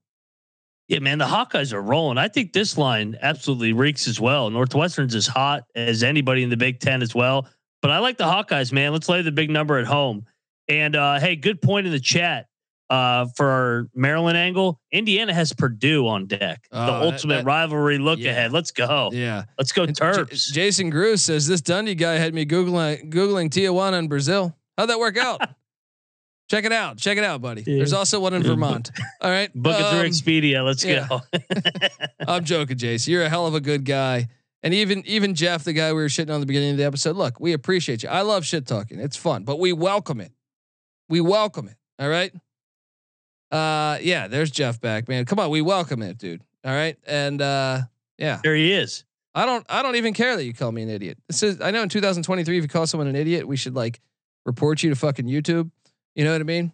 Yeah, man, the Hawkeyes are rolling. I think this line absolutely reeks as well. Northwestern's as hot as anybody in the Big Ten as well. But I like the Hawkeyes, man. Let's lay the big number at home. And uh, hey, good point in the chat uh, for our Maryland angle. Indiana has Purdue on deck. The
that-
ultimate
that-
rivalry look
Yeah.
ahead. Let's go.
Yeah.
Let's go
And J-
Terps.
Jason Grew says this Dundee guy had me googling googling Tijuana in Brazil. How'd that work out? Check it out. Check it out, buddy.
Yeah.
There's also one in
Yeah.
Vermont. All right.
Book it through
Um,
Expedia. Let's go.
I'm joking, Jason. You're a hell of a good guy. And even even Jeff, the guy we were shitting on the beginning of the episode, look, we appreciate you. I love shit talking. It's fun, but we welcome it. We welcome it. All right. Uh yeah, there's Jeff back, man. Come on, we welcome it, dude. All right. And uh yeah.
there he is.
I don't I don't even care that you call me an idiot. This is I know in 2023 if you call someone an idiot, we should like report you to fucking YouTube. You know what I mean?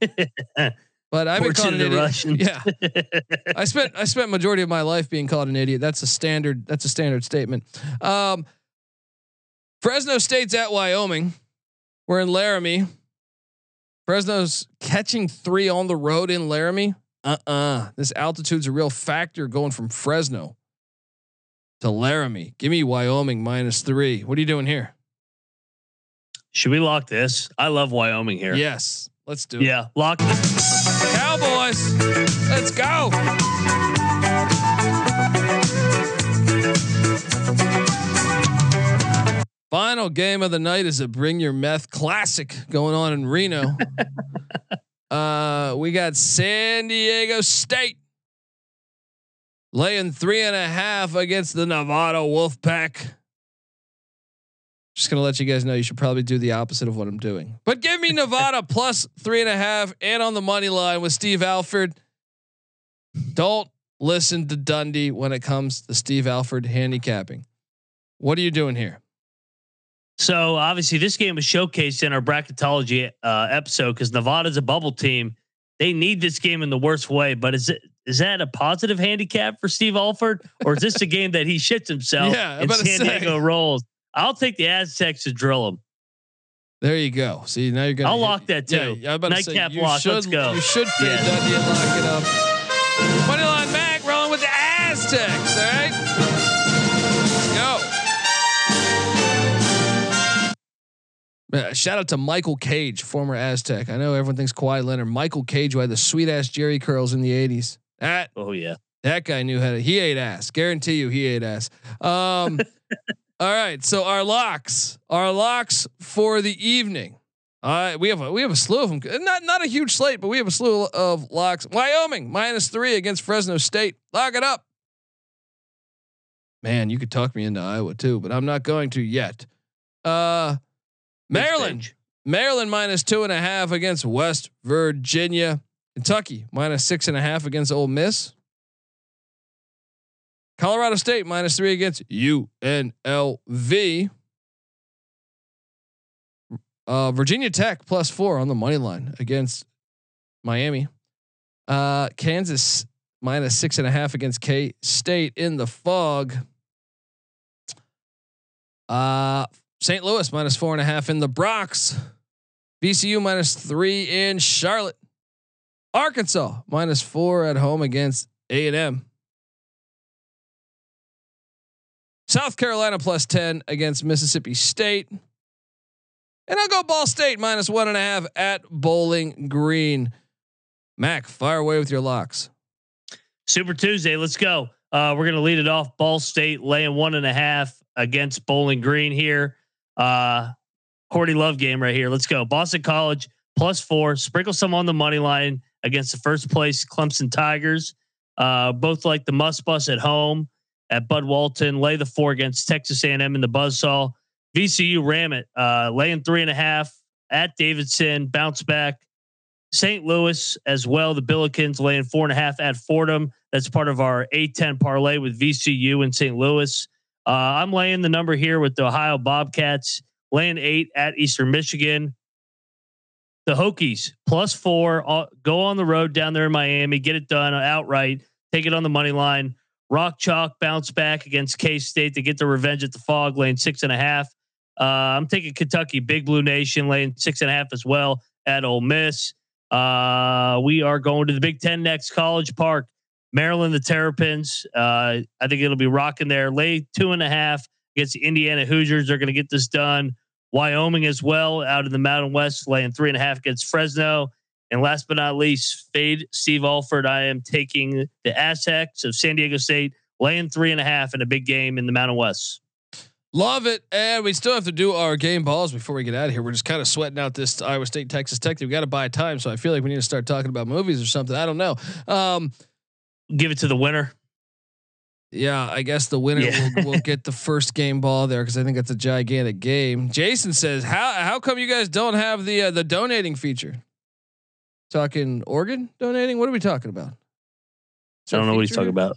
But I've been called an idiot.
Russians.
Yeah. I spent I spent majority of my life being called an idiot. That's a standard that's a standard statement. Um Fresno State's at Wyoming. We're in Laramie. Fresno's catching 3 on the road in Laramie. Uh-uh. This altitude's a real factor going from Fresno to Laramie. Give me Wyoming minus 3. What are you doing here?
Should we lock this? I love Wyoming here.
Yes. Let's do it.
Yeah, lock this.
Cowboys. Let's go. Final game of the night is a Bring Your Meth Classic going on in Reno. uh, we got San Diego State laying three and a half against the Nevada Wolfpack. Just gonna let you guys know you should probably do the opposite of what I'm doing. But give me Nevada plus three and a half and on the money line with Steve Alford. Don't listen to Dundee when it comes to Steve Alford handicapping. What are you doing here?
So obviously, this game was showcased in our bracketology uh, episode because Nevada's a bubble team. They need this game in the worst way. But is it is that a positive handicap for Steve Alford, or is this a game that he shits himself
Yeah,
and San
say.
Diego rolls? I'll take the Aztecs to drill them.
There you go. See now you're gonna.
I'll
hit-
lock that too.
Yeah,
Nightcap lock.
should.
Let's go.
You should fade
Yes.
Dundee and lock it up. Money line Mac rolling with the Aztecs. All right, Uh, shout out to Michael Cage, former Aztec. I know everyone thinks Kawhi Leonard. Michael Cage, who had the sweet ass Jheri curls in the '80s. That
Oh yeah.
that guy knew how to. He ate ass. Guarantee you, he ate ass. Um, all right. So our locks, our locks for the evening. Uh, we have a we have a slew of them. Not not a huge slate, but we have a slew of locks. Wyoming minus three against Fresno State. Lock it up. Man, you could talk me into Iowa too, but I'm not going to yet. Uh, Maryland.
stage.
Maryland minus two and a half against West Virginia. Kentucky minus six and a half against Ole Miss. Colorado State minus three against UNLV. Uh, Virginia Tech plus four on the money line against Miami. Uh, Kansas minus six and a half against K State in the Phog. Uh, St. Louis minus four and a half in the Bronx. VCU minus three in Charlotte. Arkansas minus four at home against A and M. South Carolina plus ten against Mississippi State. And I'll go Ball State minus one and a half at Bowling Green. Mac, fire away with your locks.
Super Tuesday. Let's go. Uh, we're gonna lead it off. Ball State laying one and a half against Bowling Green here. Uh, Courtney Love game right here. Let's go. Boston College plus four. Sprinkle some on the money line against the first place Clemson Tigers. Uh, both like the must bus at home at Bud Walton. Lay the four against Texas A&M in the buzzsaw. VCU ram it. Uh, laying three and a half at Davidson. Bounce back. St. Louis as well. The Billikens laying four and a half at Fordham. That's part of our A10 parlay with VCU and St. Louis. Uh, I'm laying the number here with the Ohio Bobcats, laying eight at Eastern Michigan. The Hokies plus four. uh, go on the road down there in Miami, get it done outright. Take it on the money line. Rock chalk bounce back against K State to get the revenge at the Phog, laying six and a half. Uh, I'm taking Kentucky, Big Blue Nation, laying six and a half as well at Ole Miss. Uh, we are going to the Big Ten next, College Park, Maryland, the Terrapins. Uh, I think it'll be rocking there. Lay two and a half against the Indiana Hoosiers. They're going to get this done. Wyoming as well, out in the Mountain West, laying three and a half against Fresno. And last but not least, fade Steve Alford. I am taking the Aztecs of San Diego State, laying three and a half in a big game in the Mountain West.
Love it. And we still have to do our game balls before we get out of here. We're just kind of sweating out this Iowa State Texas Tech. We've got to buy time. So I feel like we need to start talking about movies or something. I don't know. Um,
Give it to the winner.
yeah, I guess the winner
Yeah.
will, will get the first game ball there because I think it's a gigantic game. Jason says, "How how come you guys don't have the uh, the donating feature? Talking organ donating? What are we talking about?
I don't
a
know what he's talking about.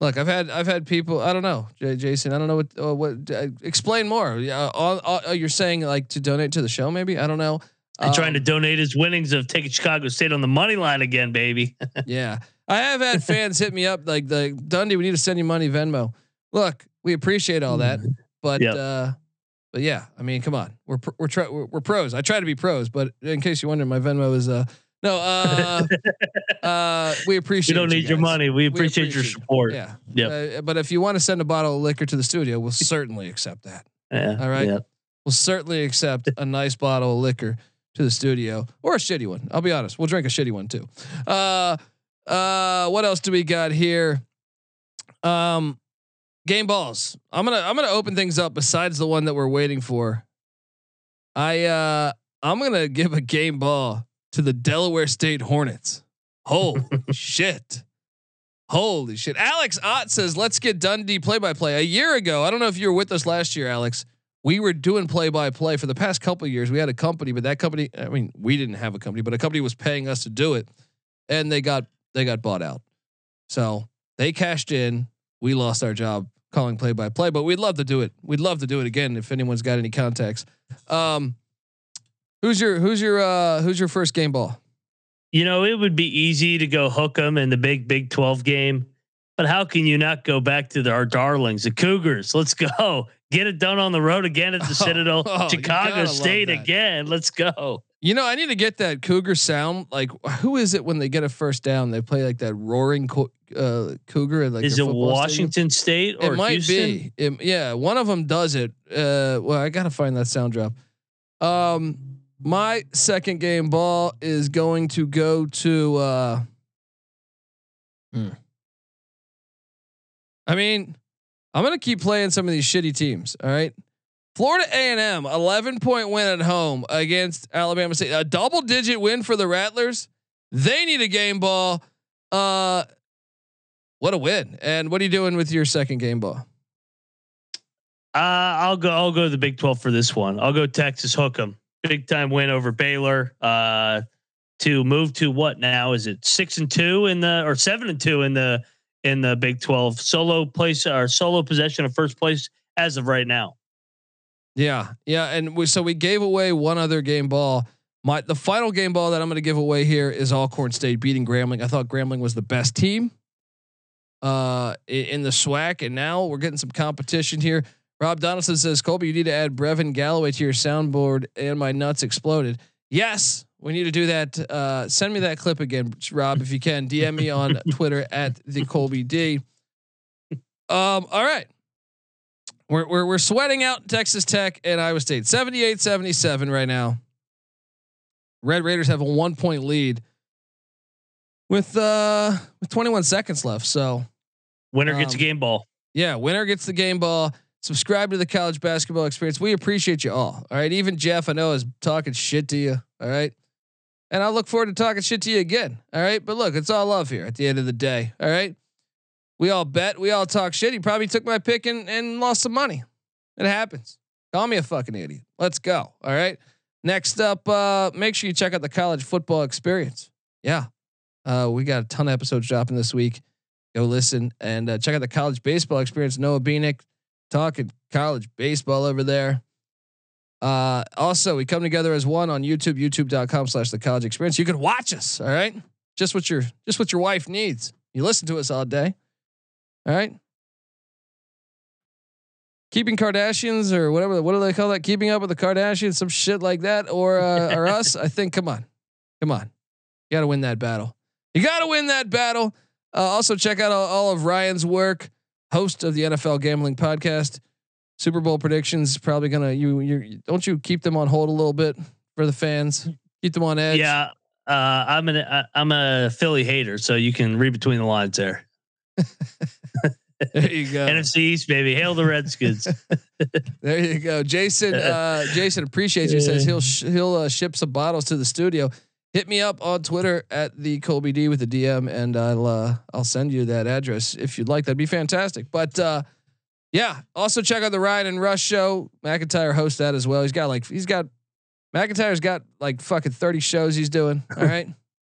Look, I've had I've had people. I don't know, J- Jason. I don't know what uh, what. Uh, explain more. Yeah, uh, uh, uh, you're saying like to donate to the show? Maybe I don't know.
And trying to
Um,
donate his winnings of taking Chicago State on the money line again, baby.
Yeah, I have had fans hit me up like the Dundee. We need to send you money Venmo. Look, we appreciate all that, but
Yep.
uh, but yeah, I mean, come on, we're pr- we're, try- we're we're pros. I try to be pros, but in case you wonder, my Venmo is uh no uh uh we
we
appreciate.
don't
you
need your money. We appreciate, your
appreciate it.
support.
Yeah,
Yep.
Uh, but if you want to send a bottle of liquor to the studio, we'll certainly accept that.
Yeah.
All right.
Yep.
We'll certainly accept a nice bottle of liquor to the studio or a shitty one. I'll be honest. We'll drink a shitty one too. Uh, uh, what else do we got here? Um, game balls. I'm gonna I'm gonna open things up. Besides the one that we're waiting for, I uh I'm gonna give a game ball to the Delaware State Hornets. Holy shit! Holy shit. Alex Ott says, let's get Dundee play by play. A year ago, I don't know if you were with us last year, Alex. We were doing play by play for the past couple years. We had a company, but that company, I mean, we didn't have a company, but a company was paying us to do it. And they got they got bought out. So they cashed in. We lost our job calling play by play, but we'd love to do it. We'd love to do it again if anyone's got any contacts. Um, who's your who's your uh who's your first game ball?
You know, it would be easy to go hook them in the big Big 12 game, but how can you not go back to the, our darlings, the Cougars? Let's go. Get it done on the road again at the
Oh,
Citadel,
oh,
Chicago State again. Let's go.
You know, I need to get that Cougar sound. Like, who is it when they get a first down? They play like that roaring co- uh, Cougar. At like
Is it
football stadium?
Washington State or
It might
Houston?
be. It- yeah, one of them does it. Uh, well, I gotta find that sound drop. Um, my second game ball is going to go to. Uh, hmm. I mean, I'm gonna keep playing some of these shitty teams. All right. Florida A&M 11 point win at home against Alabama State. A double digit win for the Rattlers. They need a game ball. Uh, what a win! And what are you doing with your second game ball?
Uh, I'll go. I'll go to the Big Twelve for this one. I'll go Texas Hook'em. Big time win over Baylor. Uh, to move to what now? Is it six and two in the or seven and two in the in the Big Twelve? Solo place or solo possession of first place as of right now.
Yeah, yeah, and we so we gave away one other game ball. My the final game ball that I'm going to give away here is Alcorn State beating Grambling. I thought Grambling was the best team uh in the SWAC, and now we're getting some competition here. Rob Donaldson says, Colby, you need to add Brevin Galloway to your soundboard, and my nuts exploded. Yes, we need to do that. Uh, send me that clip again, Rob, if you can. DM me on Twitter at the Colby D. Um, all right. We're, we're, we're sweating out Texas Tech and Iowa State 78 77 right now. Red Raiders have a one point lead with uh with 21 seconds left. So
Winner gets a
Um,
game ball.
yeah, winner gets the game ball. Subscribe to the college basketball experience. We appreciate you all. All right. Even Jeff, I know, is talking shit to you. All right. And I look forward to talking shit to you again. All right. But look, it's all love here at the end of the day. All right. We all bet. We all talk shit. He probably took my pick and, and lost some money. It happens. Call me a fucking idiot. Let's go. All right. Next up, uh, make sure you check out the college football experience. Yeah. Uh, we got a ton of episodes dropping this week. Go listen and uh, check out the college baseball experience. Noah Beanick talking college baseball over there. Uh, also, we come together as one on YouTube, youtube.com slash the college experience. You can watch us. All right. Just what your just what your wife needs. You listen to us all day. All right. Keeping Kardashians or whatever, what do they call that? Keeping up with the Kardashians, some shit like that, or uh, or us. I think. Come on, come on, you got to win that battle. You got to win that battle. Uh, also, check out all, all of Ryan's work, host of the NFL Gambling Podcast. Super Bowl predictions probably gonna you you don't you keep them on hold a little bit for the fans. Keep them on edge.
Yeah. Uh, I'm an uh, I'm a Philly hater, so you can read between the lines there.
There you go.
NFC East, baby. Hail the Redskins.
There you go, Jason. Uh, Jason appreciates you. Says he'll sh- he'll uh, ship some bottles to the studio. Hit me up on Twitter at the Colby D with the DM, and I'll uh, I'll send you that address if you'd like. That'd be fantastic. But uh, yeah, also check out the Ryan and Rush show. McIntyre hosts that as well. He's got like he's got McIntyre's got like fucking thirty shows he's doing. All right,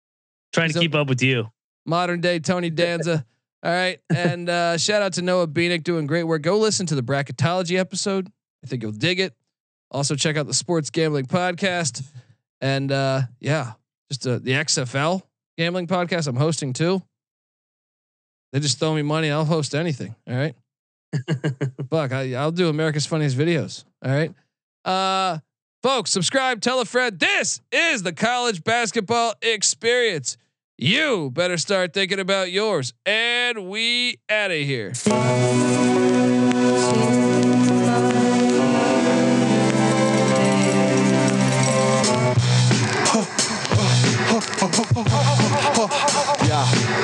Trying to keep up with you.
modern day Tony Danza. All right. And uh, shout out to Noah Beanick doing great work. Go listen to the bracketology episode. I think you'll dig it. Also, check out the sports gambling podcast. And uh, yeah, just uh, the XFL gambling podcast I'm hosting too. They just throw me money. I'll host anything. All right. Fuck, I, I'll do America's Funniest Videos. All right. Uh, folks, subscribe, tell a friend. This is the college basketball experience. You better start thinking about yours. And we out of here.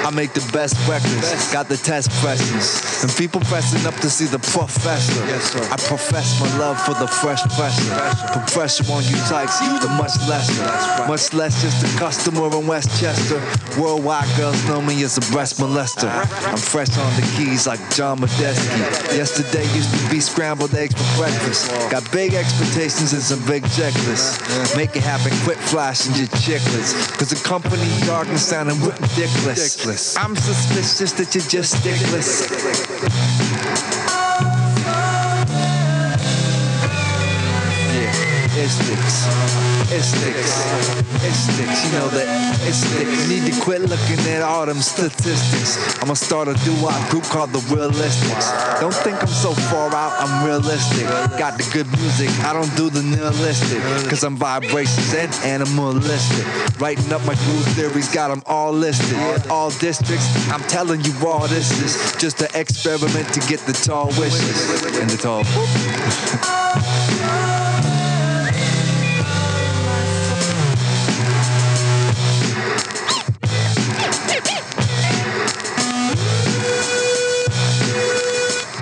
I make the best records. Got the test presses. And people pressing up to see the professor. I profess my love for the fresh pressure. Put pressure on you types, but much lesser. Much less just a customer in Westchester. Worldwide girls know me as a breast molester. I'm fresh on the keys like John Medeski. Yesterday used to be scrambled eggs for breakfast. Got big expectations and some big checklists. Make it happen, quit flashing your chicklets. Cause the company jargon sounding ridiculous. I'm suspicious that you're just stickless. Sticks. It sticks. You know that it sticks. Need to quit looking at all them statistics. I'ma start a doo-wop group called the Realistics. Don't think I'm so far out, I'm realistic. Got the good music, I don't do the nihilistic. Cause I'm vibrations and animalistic. Writing up my groove theories, got them all listed. All districts, I'm telling you all this is just an experiment to get the tall wishes. And the tall